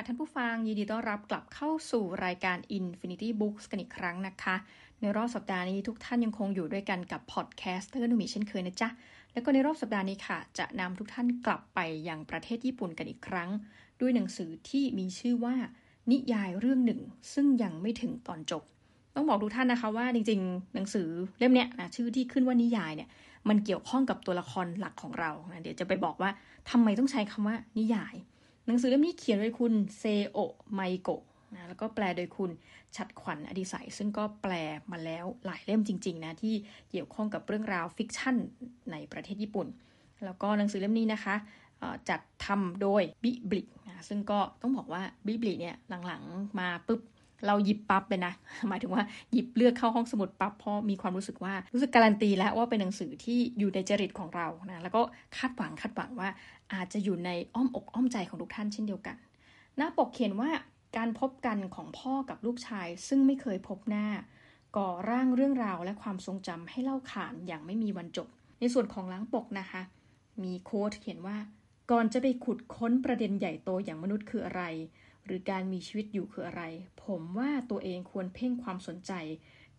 ค่ะท่านผู้ฟังยินดีต้อนรับกลับเข้าสู่รายการ Infinity Books กันอีกครั้งนะคะ ในรอบสัปดาห์นี้ทุกท่านยังคงอยู่ด้วยกันกับ podcaster นุมีเช่นเคยนะจ๊ะ แล้วก็ในรอบสัปดาห์นี้ค่ะ จะนำทุกท่านกลับไปยังประเทศญี่ปุ่นกันอีกครั้ง ด้วยหนังสือที่มีชื่อว่า นิยายเรื่องหนึ่ง ซึ่งยังไม่ถึงตอนจบ ต้องบอกทุกท่านนะคะว่าจริงๆ หนังสือเล่มเนี้ยนะชื่อที่ขึ้นว่านิยายเนี่ยมันเกี่ยวข้องกับตัวละครหลักของเรานะเดี๋ยวจะไปบอกว่าทำไมต้องใช้คำว่านิยาย หนังสือเล่มนี้เขียนโดยคุณเซโอไมโกะนะแล้วก็แปลโดยคุณชัดขวัญอดิศัยซึ่งก็แปลมาแล้วหลายเล่มจริงๆนะที่เกี่ยวข้องกับเรื่องราว fiction ในประเทศญี่ปุ่น แล้วก็หนังสือเล่มนี้นะคะจัดทำโดยบิบลินะซึ่งก็ต้องบอกว่าบิบลิเนี่ยหลังๆมาปุ๊บ เราหยิบปั๊บเลยนะ หมายถึงว่าหยิบเลือกเข้าห้องสมุดปั๊บเพราะมีความรู้สึกว่ารู้สึกการันตีแล้วว่าเป็นหนังสือที่อยู่ในจริตของเรานะแล้วก็คาดหวังคาดหวังว่าอาจจะอยู่ในอ้อมอกอ้อมใจของทุกท่านเช่นเดียวกัน หน้าปกเขียนว่าการพบกันของพ่อกับลูกชาย ซึ่งไม่เคยพบหน้า ก่อร่างเรื่องราวและความทรงจำให้เล่าขานอย่างไม่มีวันจบ ในส่วนของล้างปกนะคะ มีโค้ดเขียนว่า ก่อนจะไปขุดค้นประเด็นใหญ่โตอย่างมนุษย์คืออะไร หรือการมีชีวิตอยู่คืออะไร ผมว่าตัวเองควรเพ่งความสนใจ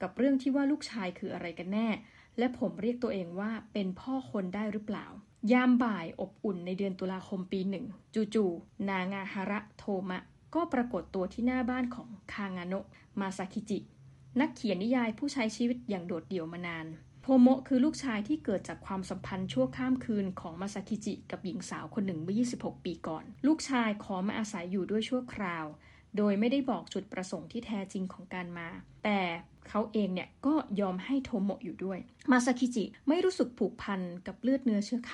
กับเรื่องที่ว่าลูกชายคืออะไรกันแน่ และผมเรียกตัวเองว่าเป็นพ่อคนได้หรือเปล่า ยามบ่ายอบอุ่นในเดือนตุลาคมปีหนึ่งจู่ๆนางาฮาระโทมะ ก็ปรากฏตัวที่หน้าบ้านของคางาโนะมาซาคิจิ นักเขียนนิยายผู้ใช้ชีวิตอย่างโดดเดี่ยวมานาน โพโมะคือลูกชายที่เกิดจากความสัมพันธ์ชั่วข้ามคืนของมาซาคิจิกับหญิงสาวคนหนึ่งเมื่อ 26 ปีก่อน ลูกชายขอมาอาศัยอยู่ด้วยชั่วคราว โดยไม่ได้บอกจุดประสงค์ที่แท้จริงของการมา แต่เขาเองเนี่ยก็ยอมให้โทโมะอยู่ด้วย มาซาคิจิไม่รู้สึกผูกพันกับเลือดเนื้อเชื้อไข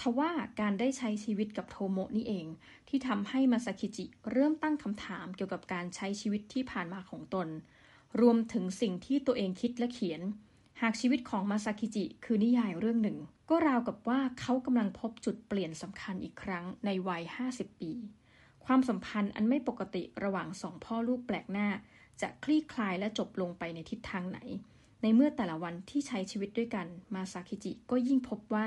ทว่าการได้ใช้ชีวิตกับโทโมะนี่เอง ที่ทำให้มาซาคิจิเริ่มตั้งคำถามเกี่ยวกับการใช้ชีวิตที่ผ่านมาของตน รวมถึงสิ่งที่ตัวเองคิดและเขียน หากชีวิตของมาซากิจิคือนิยายเรื่องหนึ่ง ก็ราวกับว่าเขากำลังพบจุดเปลี่ยนสำคัญอีกครั้งในวัย 50 ปี ความสัมพันธ์อันไม่ปกติระหว่างสองพ่อลูกแปลกหน้า จะคลี่คลายและจบลงไปในทิศทางไหน ในเมื่อแต่ละวันที่ใช้ชีวิตด้วยกัน มาซากิจิก็ยิ่งพบว่า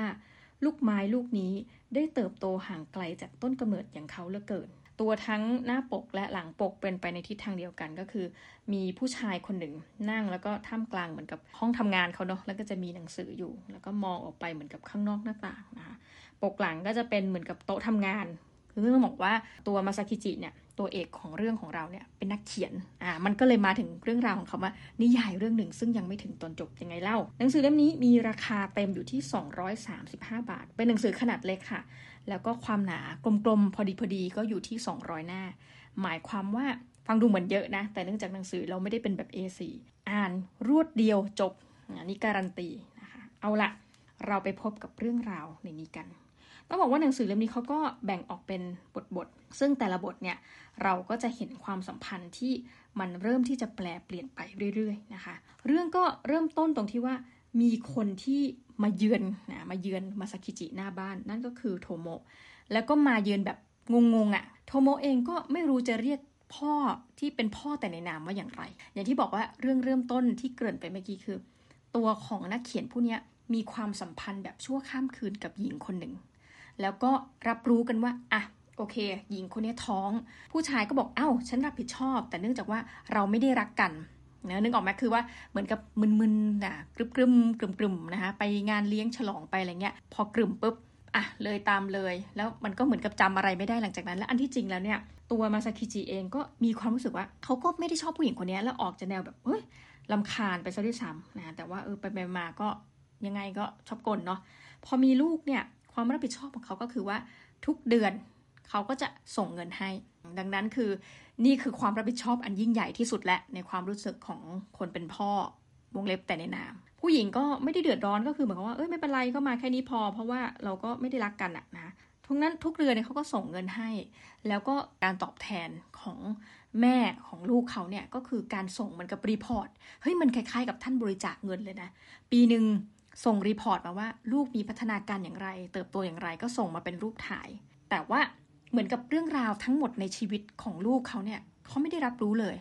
ลูกไม้ลูกนี้ได้เติบโตห่างไกลจากต้นกำเนิดอย่างเขาเหลือเกิน ตัวทั้งหน้าปกและหลังปกเป็นไปในทิศทางเดียวกันก็คือ มีผู้ชายคนหนึ่งนั่งแล้วก็ท่ามกลางเหมือนกับห้องทำงานเขาเนาะแล้วก็จะมีหนังสืออยู่ แล้วก็มองออกไปเหมือนกับข้างนอกหน้าต่างนะคะปกหลังก็จะเป็นเหมือนกับโต๊ะทำงานคือต้องบอกว่าตัวมาซากิจิเนี่ย ตัวเอกของเรื่องของเราเนี่ยเป็นนักเขียนอ่ามันก็เลยมาถึงเรื่องราวของเขาว่านิยายเรื่องหนึ่งซึ่งยังไม่ถึงตอนจบยังไงเล่า หนังสือเล่มนี้มีราคาเต็มอยู่ที่ 235 บาท เป็นหนังสือขนาดเล็กค่ะ แล้วก็ความหนากลมๆพอดีพอดีก็อยู่ที่ 200 หน้า หมายความว่าฟังดูเหมือนเยอะนะ แต่เนื่องจากหนังสือเราไม่ได้เป็นแบบ A4 อ่านรวดเดียวจบอันนี้การันตีนะคะเอาละเราไปพบกับเรื่องราวในนี้กัน ต้องบอกว่าหนังสือเล่มนี้เขาก็แบ่งออกเป็นบทๆ ซึ่งแต่ละบทเนี่ยเราก็จะเห็นความสัมพันธ์ที่มันเริ่มที่จะแปลเปลี่ยนไปเรื่อยๆนะคะ เรื่องก็เริ่มต้นตรงที่ว่ามีคนที่มาเยือนนะมาเยือนมาซากิจิหน้าบ้าน นั่นก็คือโทโมะแล้วก็มาเยือนแบบงงๆอะ่ะโทโมะเองก็ไม่รู้จะเรียกพ่อที่เป็นพ่อแต่ในนามว่าอย่างไร อย่างที่บอกว่าเรื่องเริ่มต้นที่เกริ่นไปเมื่อกี้คือ ตัวของนักเขียนผู้นี้มีความสัมพันธ์แบบชั่วข้ามคืนกับหญิงคนหนึ่ง แล้วก็รับรู้กันว่าอะโอเค หญิงคนนี้ท้อง ผู้ชายก็บอกเอ้า ฉันรับผิดชอบ แต่เนื่องจากว่าเราไม่ได้รักกันนะนึกออกไหมคือว่าเหมือนกับมึนๆนะกรึบกรึมกรึมกรึมนะคะไปงานเลี้ยงฉลองไปอะไรเงี้ย พอกรึมปุ๊บอะเลยตามเลย แล้วมันก็เหมือนกับจำอะไรไม่ได้หลังจากนั้น แล้วอันที่จริงแล้วเนี่ย ตัวมาซาคิจิเองก็มีความรู้สึกว่าเขาก็ไม่ได้ชอบผู้หญิงคนนี้แล้วออกจะแนวแบบเฮ้ยลำคาญไปซะด้วยซ้ำนะแต่ว่าเออไปมาก็ยังไงก็ชอบกลเนาะพอมีลูกเนี่ย ความรับผิดชอบของเขาก็คือว่าทุกเดือนเขาก็จะส่งเงินให้ ดังนั้นคือนี่คือความรับผิดชอบอันยิ่งใหญ่ที่สุดและในความรู้สึกของคนเป็นพ่อวงเล็บแต่ในนาม ผู้หญิงก็ไม่ได้เดือดร้อนก็คือเหมือนกับว่าเอ้ยไม่เป็นไรก็มาแค่นี้พอ เพราะว่าเราก็ไม่ได้รักกันอะนะทุกนั้นทุกเดือนเนี่ยเขาก็ส่งเงินให้ แล้วก็การตอบแทนของแม่ของลูกเขาเนี่ยก็คือการส่งเหมือนกับ report เฮ้ยมันคล้ายๆกับท่านบริจาคเงินเลยนะ ปีหนึ่ง ส่ง report มาว่าลูกมีพัฒนาการอย่างไร เติบโตอย่างไรก็ส่งมาเป็นรูปถ่าย แต่ว่าเหมือนกับเรื่องราวทั้งหมดในชีวิตของลูกเขาเนี่ยเขาไม่ได้รับรู้เลย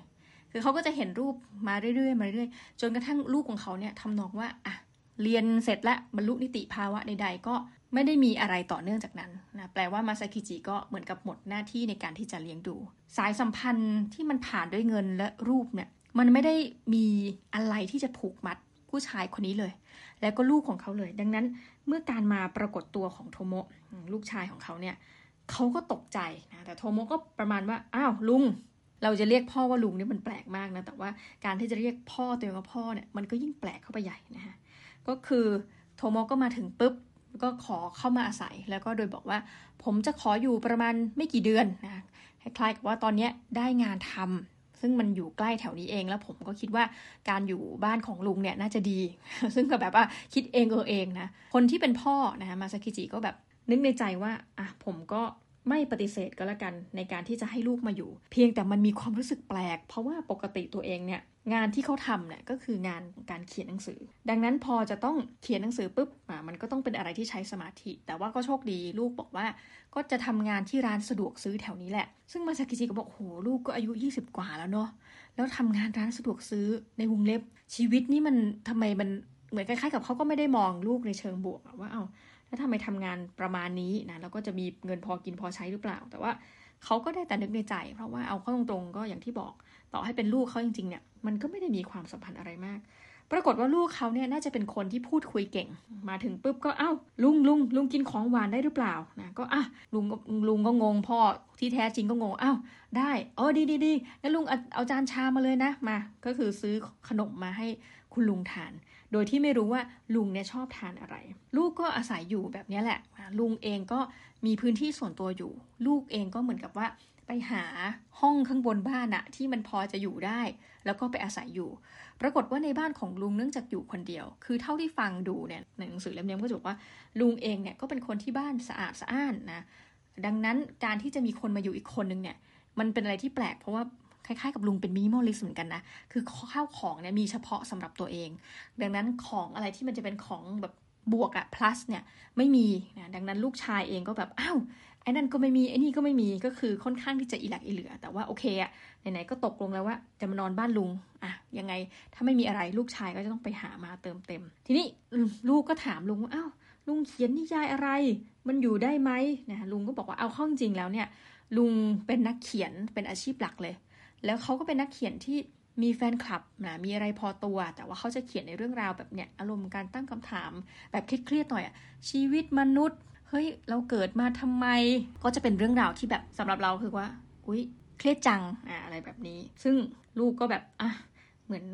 คือเขาก็จะเห็นรูปมาเรื่อยๆมาเรื่อยๆจนกระทั่งลูกของเขาเนี่ยทำนองว่าอะเรียนเสร็จแล้วบรรลุนิติภาวะใด ๆ ก็ไม่ได้มีอะไรต่อเนื่องจากนั้นนะแปลว่ามาซากิจิก็เหมือนกับหมดหน้าที่ในการที่จะเลี้ยงดู สายสัมพันธ์ที่มันผ่านด้วยเงินและรูปเนี่ยมันไม่ได้มีอะไรที่จะผูกมัดผู้ชายคนนี้เลย แล้วก็ลูกของเขาเลย ดังนั้นเมื่อการมาปรากฏตัวของโทโมะลูกชายของเขาเนี่ยเขาก็ตกใจนะแต่โทโมะก็ประมาณว่าอ้าวลุง เราจะเรียกพ่อว่าลุงนี่มันแปลกมากนะแต่ว่าการที่จะเรียกพ่อตัวเองว่าพ่อเนี่ยมันก็ยิ่งแปลกเข้าไปใหญ่นะฮะก็คือโทโมะก็มาถึงปุ๊บก็ขอเข้ามาอาศัยแล้วก็โดยบอกว่า ผมจะขออยู่ประมาณไม่กี่เดือนนะคล้ายๆกับว่าตอนนี้ได้งานทำ ซึ่งมันอยู่ใกล้แถวนี้เองแล้วผมก็คิดว่าการอยู่บ้านของลุงเนี่ยน่าจะดี ซึ่งก็แบบว่าคิดเองเออเองนะ คนที่เป็นพ่อนะมาซากิจิก็แบบนึกในใจว่าอะผมก็ไม่ปฏิเสธก็แล้วกันในการที่จะให้ลูกมาอยู่ เพียงแต่มันมีความรู้สึกแปลก เพราะว่าปกติตัวเองเนี่ย งานที่เขาทำเนี่ยก็คืองานการเขียนหนังสือ ดังนั้นพอจะต้องเขียนหนังสือปุ๊บมันก็ต้องเป็นอะไรที่ใช้สมาธิ แต่ว่าก็โชคดีลูกบอกว่า ก็จะทำงานที่ร้านสะดวกซื้อแถวนี้แหละ ซึ่งมาซากิจิก็บอกโหลูกก็อายุ 20 กว่าแล้วเนาะแล้วทำงานร้านสะดวกซื้อในวงเล็บ ชีวิตนี่มันทำไมมันเหมือนคล้ายๆกับเขาก็ไม่ได้มองลูกในเชิงบวกว่าเอาแล้วทำไมทำงานประมาณนี้นะแล้วก็จะมีเงินพอกินพอใช้หรือเปล่า แต่ว่า เขาก็ได้แต่นึกในใจ เพราะว่าเอาเข้าตรงๆก็อย่างที่บอก ต่อให้เป็นลูกเขาจริงๆเนี่ยมันก็ไม่ได้มีความสัมพันธ์อะไรมาก ปรากฏว่าลูกเขาเนี่ยน่าจะเป็นคนที่พูดคุยเก่ง มาถึงปุ๊บก็เอ้า ลุงลุงลุงกินของหวานได้หรือเปล่านะก็อะลุงลุงก็งงพ่อที่แท้จริงก็งงอ้าวได้เออดีดีดีงั้นลุงเอาจานชามาเลยนะมา ก็คือซื้อขนมมาให้คุณลุงทาน โดยที่ไม่รู้ว่าลุงเนี่ยชอบทานอะไร ลูกก็อาศัยอยู่แบบนี้แหละ ลุงเองก็มีพื้นที่ส่วนตัวอยู่ ลูกเองก็เหมือนกับว่าไปหาห้องข้างบนบ้านอะที่มันพอจะอยู่ได้ แล้วก็ไปอาศัยอยู่ ปรากฏว่าในบ้านของลุงเนื่องจากอยู่คนเดียว คือเท่าที่ฟังดูเนี่ยในหนังสือเล่มนี้ก็จะบอกว่าลุงเองเนี่ยก็เป็นคนที่บ้านสะอาดสะอ้านนะดังนั้นการที่จะมีคนมาอยู่อีกคนนึงเนี่ยมันเป็นอะไรที่แปลกเพราะว่า คล้ายๆกับลุงเป็น minimalist เหมือนกันนะ คือข้าวของเนี่ยมีเฉพาะสำหรับตัวเอง ดังนั้นของอะไรที่มันจะเป็นของแบบบวกอะ plus เนี่ยไม่มีนะดังนั้นลูกชายเองก็แบบอ้าวไอ้นั่นก็ไม่มีไอ้นี่ก็ไม่มีก็คือค่อนข้างที่จะอีหลักอีเหลือ แต่ว่าโอเคอะไหนๆก็ตกลงแล้วว่าจะมานอนบ้านลุงอะยังไงถ้าไม่มีอะไรลูกชายก็จะต้องไปหามาเติมเต็ม ทีนี้ลูกก็ถามลุงว่าอ้าวลุงเขียนนิยายอะไร มันอยู่ได้ไหมนะลุงก็บอกว่าเอาข้อจริงแล้วเนี่ยลุงเป็นนักเขียนเป็นอาชีพหลักเลย แล้วเขาก็เป็นนักเขียนที่มีแฟนคลับนะมีอะไรพอตัว แต่ว่าเขาจะเขียนในเรื่องราวแบบเนี้ยอารมณ์การตั้งคำถาม แบบเครียดๆหน่อยอะชีวิตมนุษย์เฮ้ยเราเกิดมาทำไม ก็จะเป็นเรื่องราวที่แบบสำหรับเราคือว่า อุ้ยเครียดจังอะอะไรแบบนี้ ซึ่งลูกก็แบบอะเหมือน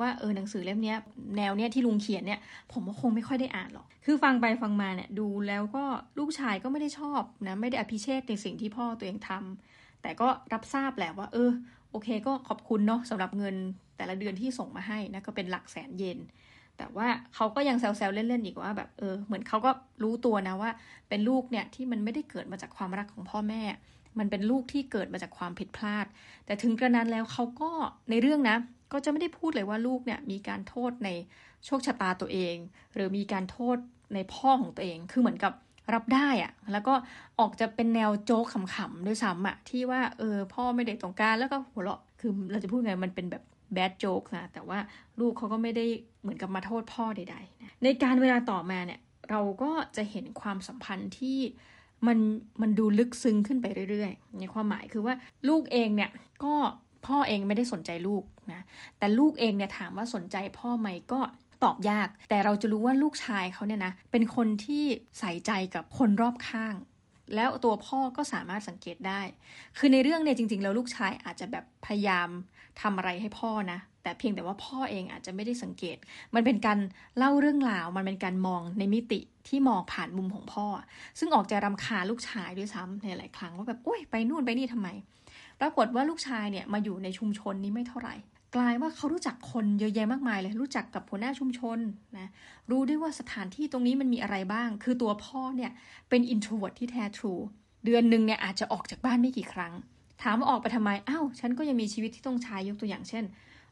ว่าเออหนังสือเล่มนี้แนวเนี้ยที่ลุงเขียนเนี่ย ผมก็คงไม่ค่อยได้อ่านหรอก คือฟังไปฟังมาเนี่ยดูแล้วก็ลูกชายก็ไม่ได้ชอบนะไม่ได้อภิเชษในสิ่งที่พ่อตัวเองทำแต่ก็รับทราบแหละว่า เออ โอเคก็ขอบคุณเนาะสำหรับเงินแต่ละเดือนที่ส่งมาให้นะก็เป็นหลักแสนเยนแต่ว่าเขาก็ยังแซวๆเล่นๆอีกว่าแบบเออเหมือนเขาก็รู้ตัวนะว่า เป็นลูกเนี่ยที่มันไม่ได้เกิดมาจากความรักของพ่อแม่ มันเป็นลูกที่เกิดมาจากความผิดพลาด แต่ถึงกระนั้นแล้วเขาก็ในเรื่องนะ ก็จะไม่ได้พูดเลยว่าลูกเนี่ยมีการโทษในโชคชะตาตัวเอง หรือมีการโทษในพ่อของตัวเอง คือเหมือนกับ รับได้อะแล้วก็ออกจะเป็นแนวโจ๊กขำๆด้วยซ้ำอะที่ว่าเออพ่อไม่ได้ตรงการแล้วก็หัวเราะคือเราจะพูดไงมันเป็นแบบแบดโจ๊กนะแต่ว่าลูกเขาก็ไม่ได้เหมือนกับมาโทษพ่อใดๆนะในการเวลาต่อมาเนี่ยเราก็จะเห็นความสัมพันธ์ที่มันมันดูลึกซึ้งขึ้นไปเรื่อยๆ ในความหมายคือว่าลูกเองเนี่ยก็พ่อเองไม่ได้สนใจลูกนะแต่ลูกเองเนี่ยถามว่าสนใจพ่อไหมก็ ตอบยาก แต่เราจะรู้ว่าลูกชายเขาเนี่ยนะเป็นคนที่ใส่ใจกับคนรอบข้าง แล้วตัวพ่อก็สามารถสังเกตได้ คือในเรื่องเนี่ยจริง ๆ แล้วลูกชายอาจจะแบบพยายามทำอะไรให้พ่อนะแต่เพียงแต่ว่าพ่อเองอาจจะไม่ได้สังเกต มันเป็นการเล่าเรื่องราว มันเป็นการมองในมิติที่มองผ่านมุมของพ่อ ซึ่งออกจะรำคาญลูกชายด้วยซ้ำในหลายครั้งว่าแบบโอ้ยไปนู่นไปนี่ทำไม ปรากฏว่าลูกชายเนี่ยมาอยู่ในชุมชนนี้ไม่เท่าไหร่ กลายว่าเขารู้จักคนเยอะแยะมากมายเลย รู้จักกับหัวหน้าชุมชนนะรู้ได้ว่าสถานที่ตรงนี้มันมีอะไรบ้าง คือตัวพ่อเนี่ยเป็น introvert ที่แท้ true เดือนหนึ่งเนี่ยอาจจะออกจากบ้านไม่กี่ครั้ง ถามว่าออกไปทำไมอ้าวฉันก็ยังมีชีวิตที่ต้องใช้ยกตัวอย่างเช่น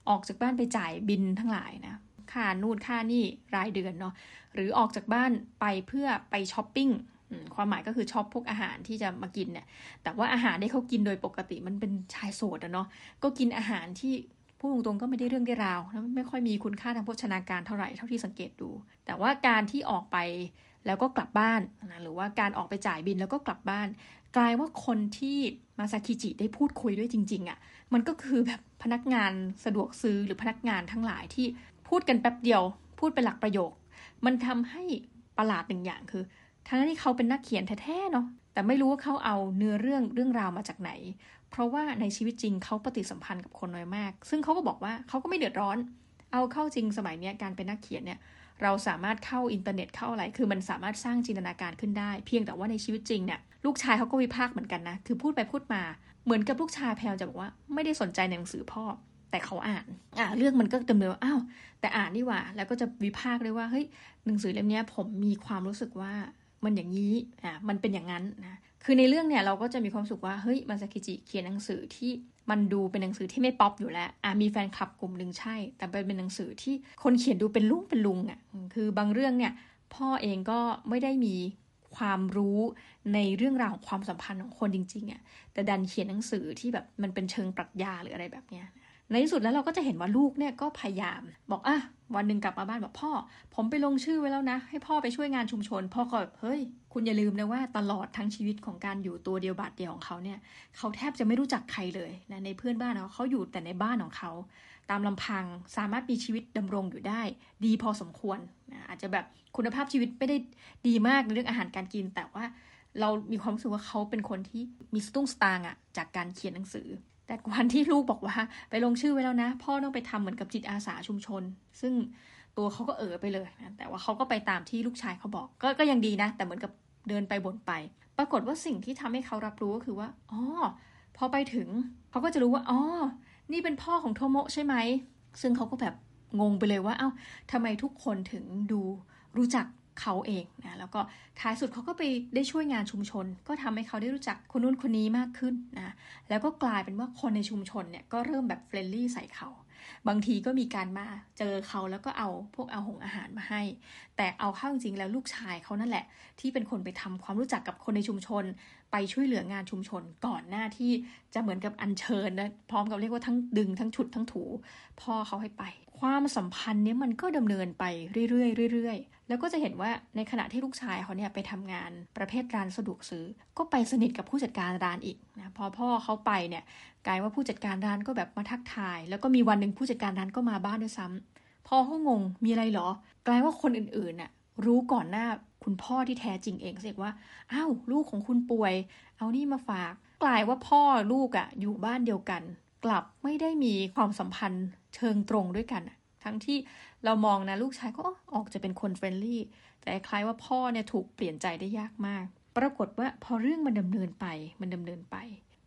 ออกจากบ้านไปจ่ายบิลทั้งหลายนะค่านู่นค่านี่รายเดือนเนาะหรือออกจากบ้านไปเพื่อไปช้อปปิ้งความหมายก็คือ shop พวกอาหารที่จะมากินเนี่ยแต่ว่าอาหารที่เขากินโดยปกติมันเป็นชายโสดอะเนาะก็กินอาหารที่ พูดตรงๆก็ไม่ได้เรื่องได้ราวแล้วไม่ค่อยมีคุณค่าทางโภชนาการเท่าไหร่เท่าที่สังเกตดู แต่ว่าการที่ออกไปแล้วก็กลับบ้านนะหรือว่าการออกไปจ่ายบินแล้วก็กลับบ้าน กลายว่าคนที่มาซาคิจิได้พูดคุยด้วยจริง ๆอะ่ะมันก็คือแบบพนักงานสะดวกซื้อหรือพนักงานทั้งหลายที่พูดกันแป๊บเดียว พูดเป็นหลักประโยค มันทำให้ประหลาดหนึ่งอย่างคือ ทั้งที่เขาเป็นนักเขียนแท้ๆเนาะ แต่ไม่รู้ว่าเขาเอาเนื้อเรื่องเรื่องราวมาจากไหน เพราะว่าในชีวิตจริงเขาปฏิสัมพันธ์กับคนน้อยมาก ซึ่งเขาก็บอกว่าเขาก็ไม่เดือดร้อน เอาเข้าจริงสมัยนี้การเป็นนักเขียนเนี่ยเราสามารถเข้าอินเทอร์เน็ตเข้าอะไร คือมันสามารถสร้างจินตนาการขึ้นได้ เพียงแต่ว่าในชีวิตจริงเนี่ยลูกชายเขาก็วิพากษ์เหมือนกันนะ คือพูดไปพูดมา เหมือนกับลูกชายแพลจะบอกว่าไม่ได้สนใจในหนังสือพ่อ แต่เขาอ่าน อ่าเรื่องมันก็ดำเนินอ้าวแต่อ่านนี่ว่า แล้วก็จะวิพากษ์เลยว่าเฮ้ยหนังสือเล่มนี้ผมมีความรู้สึกว่า มันอย่างนี้อ่ามันเป็นอย่างนั้นนะคือในเรื่องเนี่ยเราก็จะมีความสุขว่าเฮ้ยมาซากิจิเขียนหนังสือที่มันดูเป็นหนังสือที่ไม่ป๊อปอยู่แล้วอะมีแฟนคลับกลุ่มหนึ่งใช่ แต่เป็นหนังสือที่คนเขียนดูเป็นลุงเป็นลุงอะคือบางเรื่องเนี่ยพ่อเองก็ไม่ได้มีความรู้ในเรื่องราวของความสัมพันธ์ของคนจริงๆอะแต่ดันเขียนหนังสือที่แบบมันเป็นเชิงปรัชญาหรืออะไรแบบเนี้ย ในที่สุดแล้วเราก็จะเห็นว่าลูกเนี่ยก็พยายาม บอกอะวันหนึ่งกลับมาบ้านบอกพ่อ ผมไปลงชื่อไว้แล้วนะ ให้พ่อไปช่วยงานชุมชน พ่อก็เฮ้ย คุณอย่าลืมนะว่าตลอดทั้งชีวิตของการอยู่ตัวเดียวบาทเดียวของเขาเนี่ย เขาแทบจะไม่รู้จักใครเลยนะในเพื่อนบ้านเขาเขาอยู่แต่ในบ้านของเขา ตามลำพังสามารถมีชีวิตดำรงอยู่ได้ ดีพอสมควรนะอาจจะแบบคุณภาพชีวิตไม่ได้ดีมากในเรื่องอาหารการกิน แต่ว่าเรามีความรู้สึกว่าเขาเป็นคนที่มีสตุ้งสตางอะจากการเขียนหนังสือ แต่วันที่ลูกบอกว่า ไปลงชื่อไว้แล้วนะ พ่อต้องไปทำเหมือนกับจิตอาสาชุมชน ซึ่งตัวเขาก็เออไปเลยนะแต่ว่าเขาก็ไปตามที่ลูกชายเขาบอกก็ก็ยังดีนะ แต่เหมือนกับเดินไปบ่นไป ปรากฏว่าสิ่งที่ทำให้เขารับรู้ก็คือว่าอ๋อพอไปถึงเขาก็จะรู้ว่าอ๋อนี่เป็นพ่อของโทโมะใช่ไหมซึ่งเขาก็แบบงงไปเลยว่าเอา้าทำไมทุกคนถึงดูรู้จัก เขาเองนะแล้วก็ท้ายสุดเขาก็ไปได้ช่วยงานชุมชน ก็ทำให้เขาได้รู้จักคนนู้นคนนี้มากขึ้นนะแล้วก็กลายเป็นว่าคนในชุมชนเนี่ยก็เริ่มแบบ friendly ใส่เขาบางทีก็มีการมาเจอเขาแล้วก็เอาพวกเอาหงอาหารมาให้ แต่เอาเข้าจริงแล้วลูกชายเขานั่นแหละ ที่เป็นคนไปทำความรู้จักกับคนในชุมชน ไปช่วยเหลืองานชุมชนก่อนหน้าที่จะเหมือนกับอัญเชิญนะพร้อมกับเรียกว่าทั้งดึงทั้งฉุดทั้งถูพ่อเขาให้ไป ความสัมพันธ์เนี้ยมันก็ดำเนินไปเรื่อยๆเรื่อย แล้วก็จะเห็นว่าในขณะที่ลูกชายเขาเนี่ยไปทำงานประเภทร้านสะดวกซื้อ ก็ไปสนิทกับผู้จัดการร้านอีกนะพอพ่อเขาไปเนี่ยกลายว่าผู้จัดการร้านก็แบบมาทักทาย แล้วก็มีวันหนึ่งผู้จัดการร้านก็มาบ้านด้วยซ้ำพ่อเขางงมีอะไรหรอ กลายว่าคนอื่นๆน่ะรู้ก่อนหน้าคุณพ่อที่แท้จริงเองเสียว่าอ้าวลูกของคุณป่วย เอานี่มาฝาก กลายว่าพ่อลูกอะ่ะอยู่บ้านเดียวกัน กลับไม่ได้มีความสัมพันธ์เชิงตรงด้วยกัน ทั้งที่เรามองนะลูกชายก็ออกจะเป็นคนเฟรนลี่ แต่คล้ายว่าพ่อเนี่ยถูกเปลี่ยนใจได้ยากมาก ปรากฏว่าพอเรื่องมันดำเนินไปมันดำเนินไป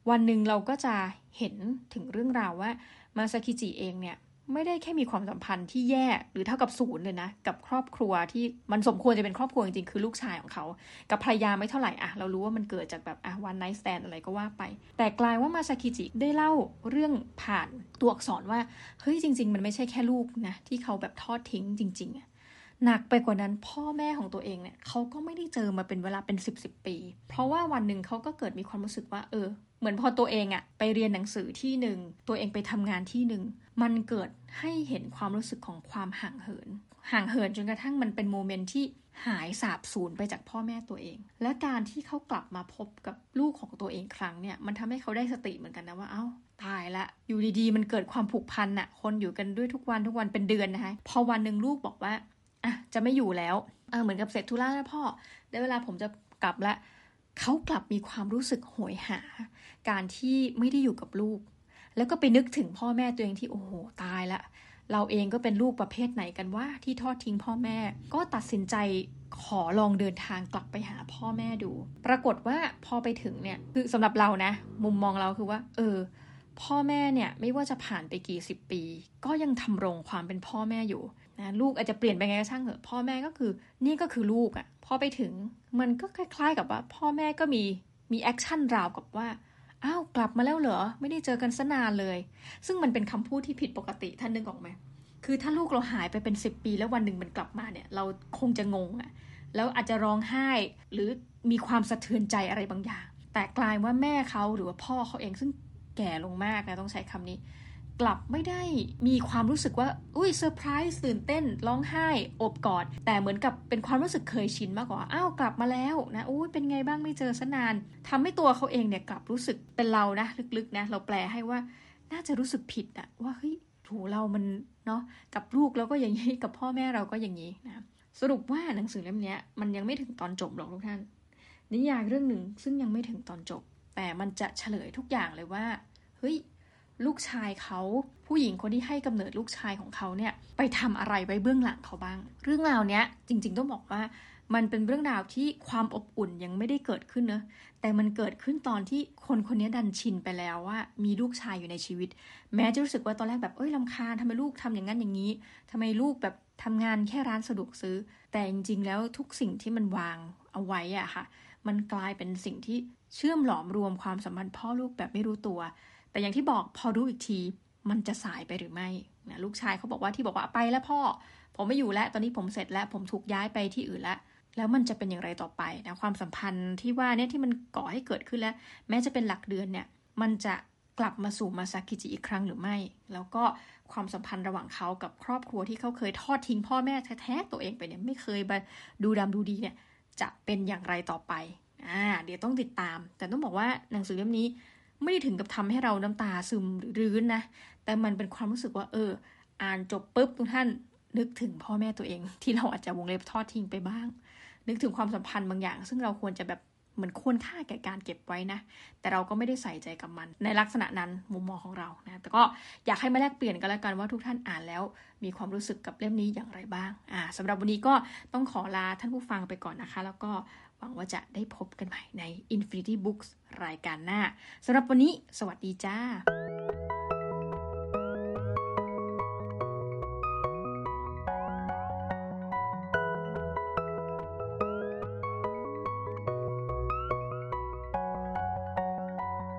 วันหนึ่งเราก็จะเห็นถึงเรื่องราวว่ามาซากิจิเองเนี่ย ไม่ได้แค่มีความสัมพันธ์ที่แย่หรือเท่ากับศูนย์เลยนะ กับครอบครัวที่มันสมควรจะเป็นครอบครัวจริงๆ คือลูกชายของเขา กับภรรยาไม่เท่าไหร่อะเรารู้ว่ามันเกิดจากแบบอะวันไนท์สแตนอะไรก็ว่าไป แต่กลายว่ามาซากิจิได้เล่าเรื่องผ่านตัวอักษรว่า เฮ้ยจริง ๆ มันไม่ใช่แค่ลูกนะ ที่เขาแบบทอดทิ้งจริง ๆหนักไปกว่านั้นพ่อแม่ของตัวเองเนี่ยเขาก็ไม่ได้เจอมาเป็นเวลาเป็นสิบสิบปี เพราะว่าวันหนึ่งเขาก็เกิดมีความรู้สึกว่า เออ เหมือนพอตัวเองอะไปเรียนหนังสือที่หนึ่งตัวเองไปทำงานที่หนึ่งมันเกิดให้เห็นความรู้สึกของความห่างเหิน ห่างเหินจนกระทั่งมันเป็นโมเมนต์ที่หายสาบสูญไปจากพ่อแม่ตัวเอง และการที่เขากลับมาพบกับลูกของตัวเองครั้งเนี่ยมันทำให้เขาได้สติเหมือนกันนะว่าเอา้าตายละ อยู่ดีๆ มันเกิดความผูกพันอะคนอยู่กันด้วยทุกวันทุกวันเป็นเดือนนะคะ พอวันหนึ่งลูกบอกว่า อะ จะไม่อยู่แล้ว เออเหมือนกับเสร็จธุระแล้วพ่อ ได้เวลาผมจะกลับละ เขากลับมีความรู้สึกโหยหา การที่ไม่ได้อยู่กับลูก แล้วก็ไปนึกถึงพ่อแม่ตัวเองที่โอ้โหตายละ เราเองก็เป็นลูกประเภทไหนกันวะที่ทอดทิ้งพ่อแม่ ก็ตัดสินใจขอลองเดินทางกลับไปหาพ่อแม่ดู ปรากฏว่าพอไปถึงเนี่ยคือสำหรับเรานะ มุมมองเราคือว่า เออ พ่อแม่เนี่ยไม่ว่าจะผ่านไปกี่สิบปี ก็ยังธำรงความเป็นพ่อแม่อยู่นะลูกอาจจะเปลี่ยนไปไงก็ช่างเถอะพ่อแม่ก็คือนี่ก็คือลูกอะ่ะพอไปถึงมันก็คล้ายๆกับว่า พ่อแม่ก็มีมี action ราวกับว่าอ้าวกลับมาแล้วเหรอไม่ได้เจอกันสนานเลย ซึ่งมันเป็นคำพูดที่ผิดปกติท่านนึกออกไหมคือถ้าลูกเราหายไปเป็นสิบปีแล้ววันหนึ่งมันกลับมาเนี่ย เราคงจะงงอะ่ะแล้วอาจจะร้องไห้หรือมีความสะเทือนใจอะไรบางอย่าง แต่กลายว่าแม่เขาหรือว่าพ่อเขาเองซึ่ง ก่ลงมากนะต้องใช้คำนี้ กลับไม่ได้มีความรู้สึกว่า อุ้ยเซอร์ไพรส์ตื่นเต้น ร้องไห้อบกอด แต่เหมือนกับเป็นความรู้สึกเคยชินมากกว่า อ้าวกลับมาแล้วนะอุ้ยเป็นไงบ้างไม่เจอสนานทำให้ตัวเขาเองเนี่ยกลับรู้สึกเป็นเรานะลึกๆนะเราแปลให้ว่าน่าจะรู้สึกผิดอะว่าเฮ้ยถูเรามันเนาะกับลูกเราก็อย่างนี้กับพ่อแม่เราก็อย่างนี้นะสรุปว่าหนังสือเล่มนี้มันยังไม่ถึงตอนจบหรอกทุกท่าน นิยายเรื่องหนึ่งซึ่งยังไม่ถึงตอนจบ แต่มันจะเฉลยทุกอย่างเลยว่า เฮ้ยลูกชายเขาผู้หญิงคนที่ให้กำเนิดลูกชายของเขาเนี่ยไปทำอะไรไว้เบื้องหลังเขาบ้าง เรื่องราวเนี้ยจริง ๆ ต้องบอกว่ามันเป็นเรื่องราวที่ความอบอุ่นยังไม่ได้เกิดขึ้นเนอะแต่มันเกิดขึ้นตอนที่คนคนนี้ดันชินไปแล้วว่า มีลูกชายอยู่ในชีวิต แม้จะรู้สึกว่าตอนแรกแบบเอ้ยลำคาญทำไมลูกทำอย่างนั้นอย่างนี้ทำไมลูกแบบทำงานแค่ร้านสะดวกซื้อ แต่จริง ๆ แล้วทุกสิ่งที่มันวางเอาไว้อะค่ะ มันกลายเป็นสิ่งที่เชื่อมหลอมรวมความสัมพันธ์พ่อลูกแบบไม่รู้ตัว แต่อย่างที่บอกพอรู้อีกทีมันจะสายไปหรือไม่นะลูกชายเขาบอกว่าที่บอกว่าไปแล้วพ่อ ผมไม่อยู่แล้วตอนนี้ผมเสร็จแล้วผมถูกย้ายไปที่อื่นแล้วแล้วมันจะเป็นอย่างไรต่อไปนะความสัมพันธ์ที่ว่าเนี่ยที่มันก่อให้เกิดขึ้นแล้ว แม้จะเป็นหลักเดือนเนี่ยมันจะกลับมาสู่มาซากิจิอีกครั้งหรือไม่ แล้วก็ความสัมพันธ์ระหว่างเขากับครอบครัวที่เขาเคยทอดทิ้งพ่อแม่แท้ๆตัวเองไปเนี่ยไม่เคยดูดำดูดีเนี่ยจะเป็นอย่างไรต่อไปอ่าเดี๋ยวต้องติดตาม แต่ต้องบอกว่าหนังสือเล่มนี้ ไม่ได้ถึงกับทำให้เราน้ำตาซึมหรือรื้นนะ แต่มันเป็นความรู้สึกว่า เออ อ่านจบปุ๊บทุกท่านนึกถึงพ่อแม่ตัวเอง ที่เราอาจจะวงเล็บทอดทิ้งไปบ้าง นึกถึงความสัมพันธ์บางอย่าง ซึ่งเราควรจะแบบเหมือนควรค่าแก่การเก็บไว้นะ แต่เราก็ไม่ได้ใส่ใจกับมัน ในลักษณะนั้นมุมมองของเรานะ แต่ก็อยากให้มาแลกเปลี่ยนกันแล้วกันว่าทุกท่านอ่านแล้ว มีความรู้สึกกับเล่มนี้อย่างไรบ้าง อ่าสำหรับวันนี้ก็ต้องขอลาท่านผู้ฟังไปก่อนนะคะ แล้วก็ หวังว่าจะได้พบกันใหม่ใน Infinity Books รายการหน้าสำหรับวันนี้ สวัสดีจ้า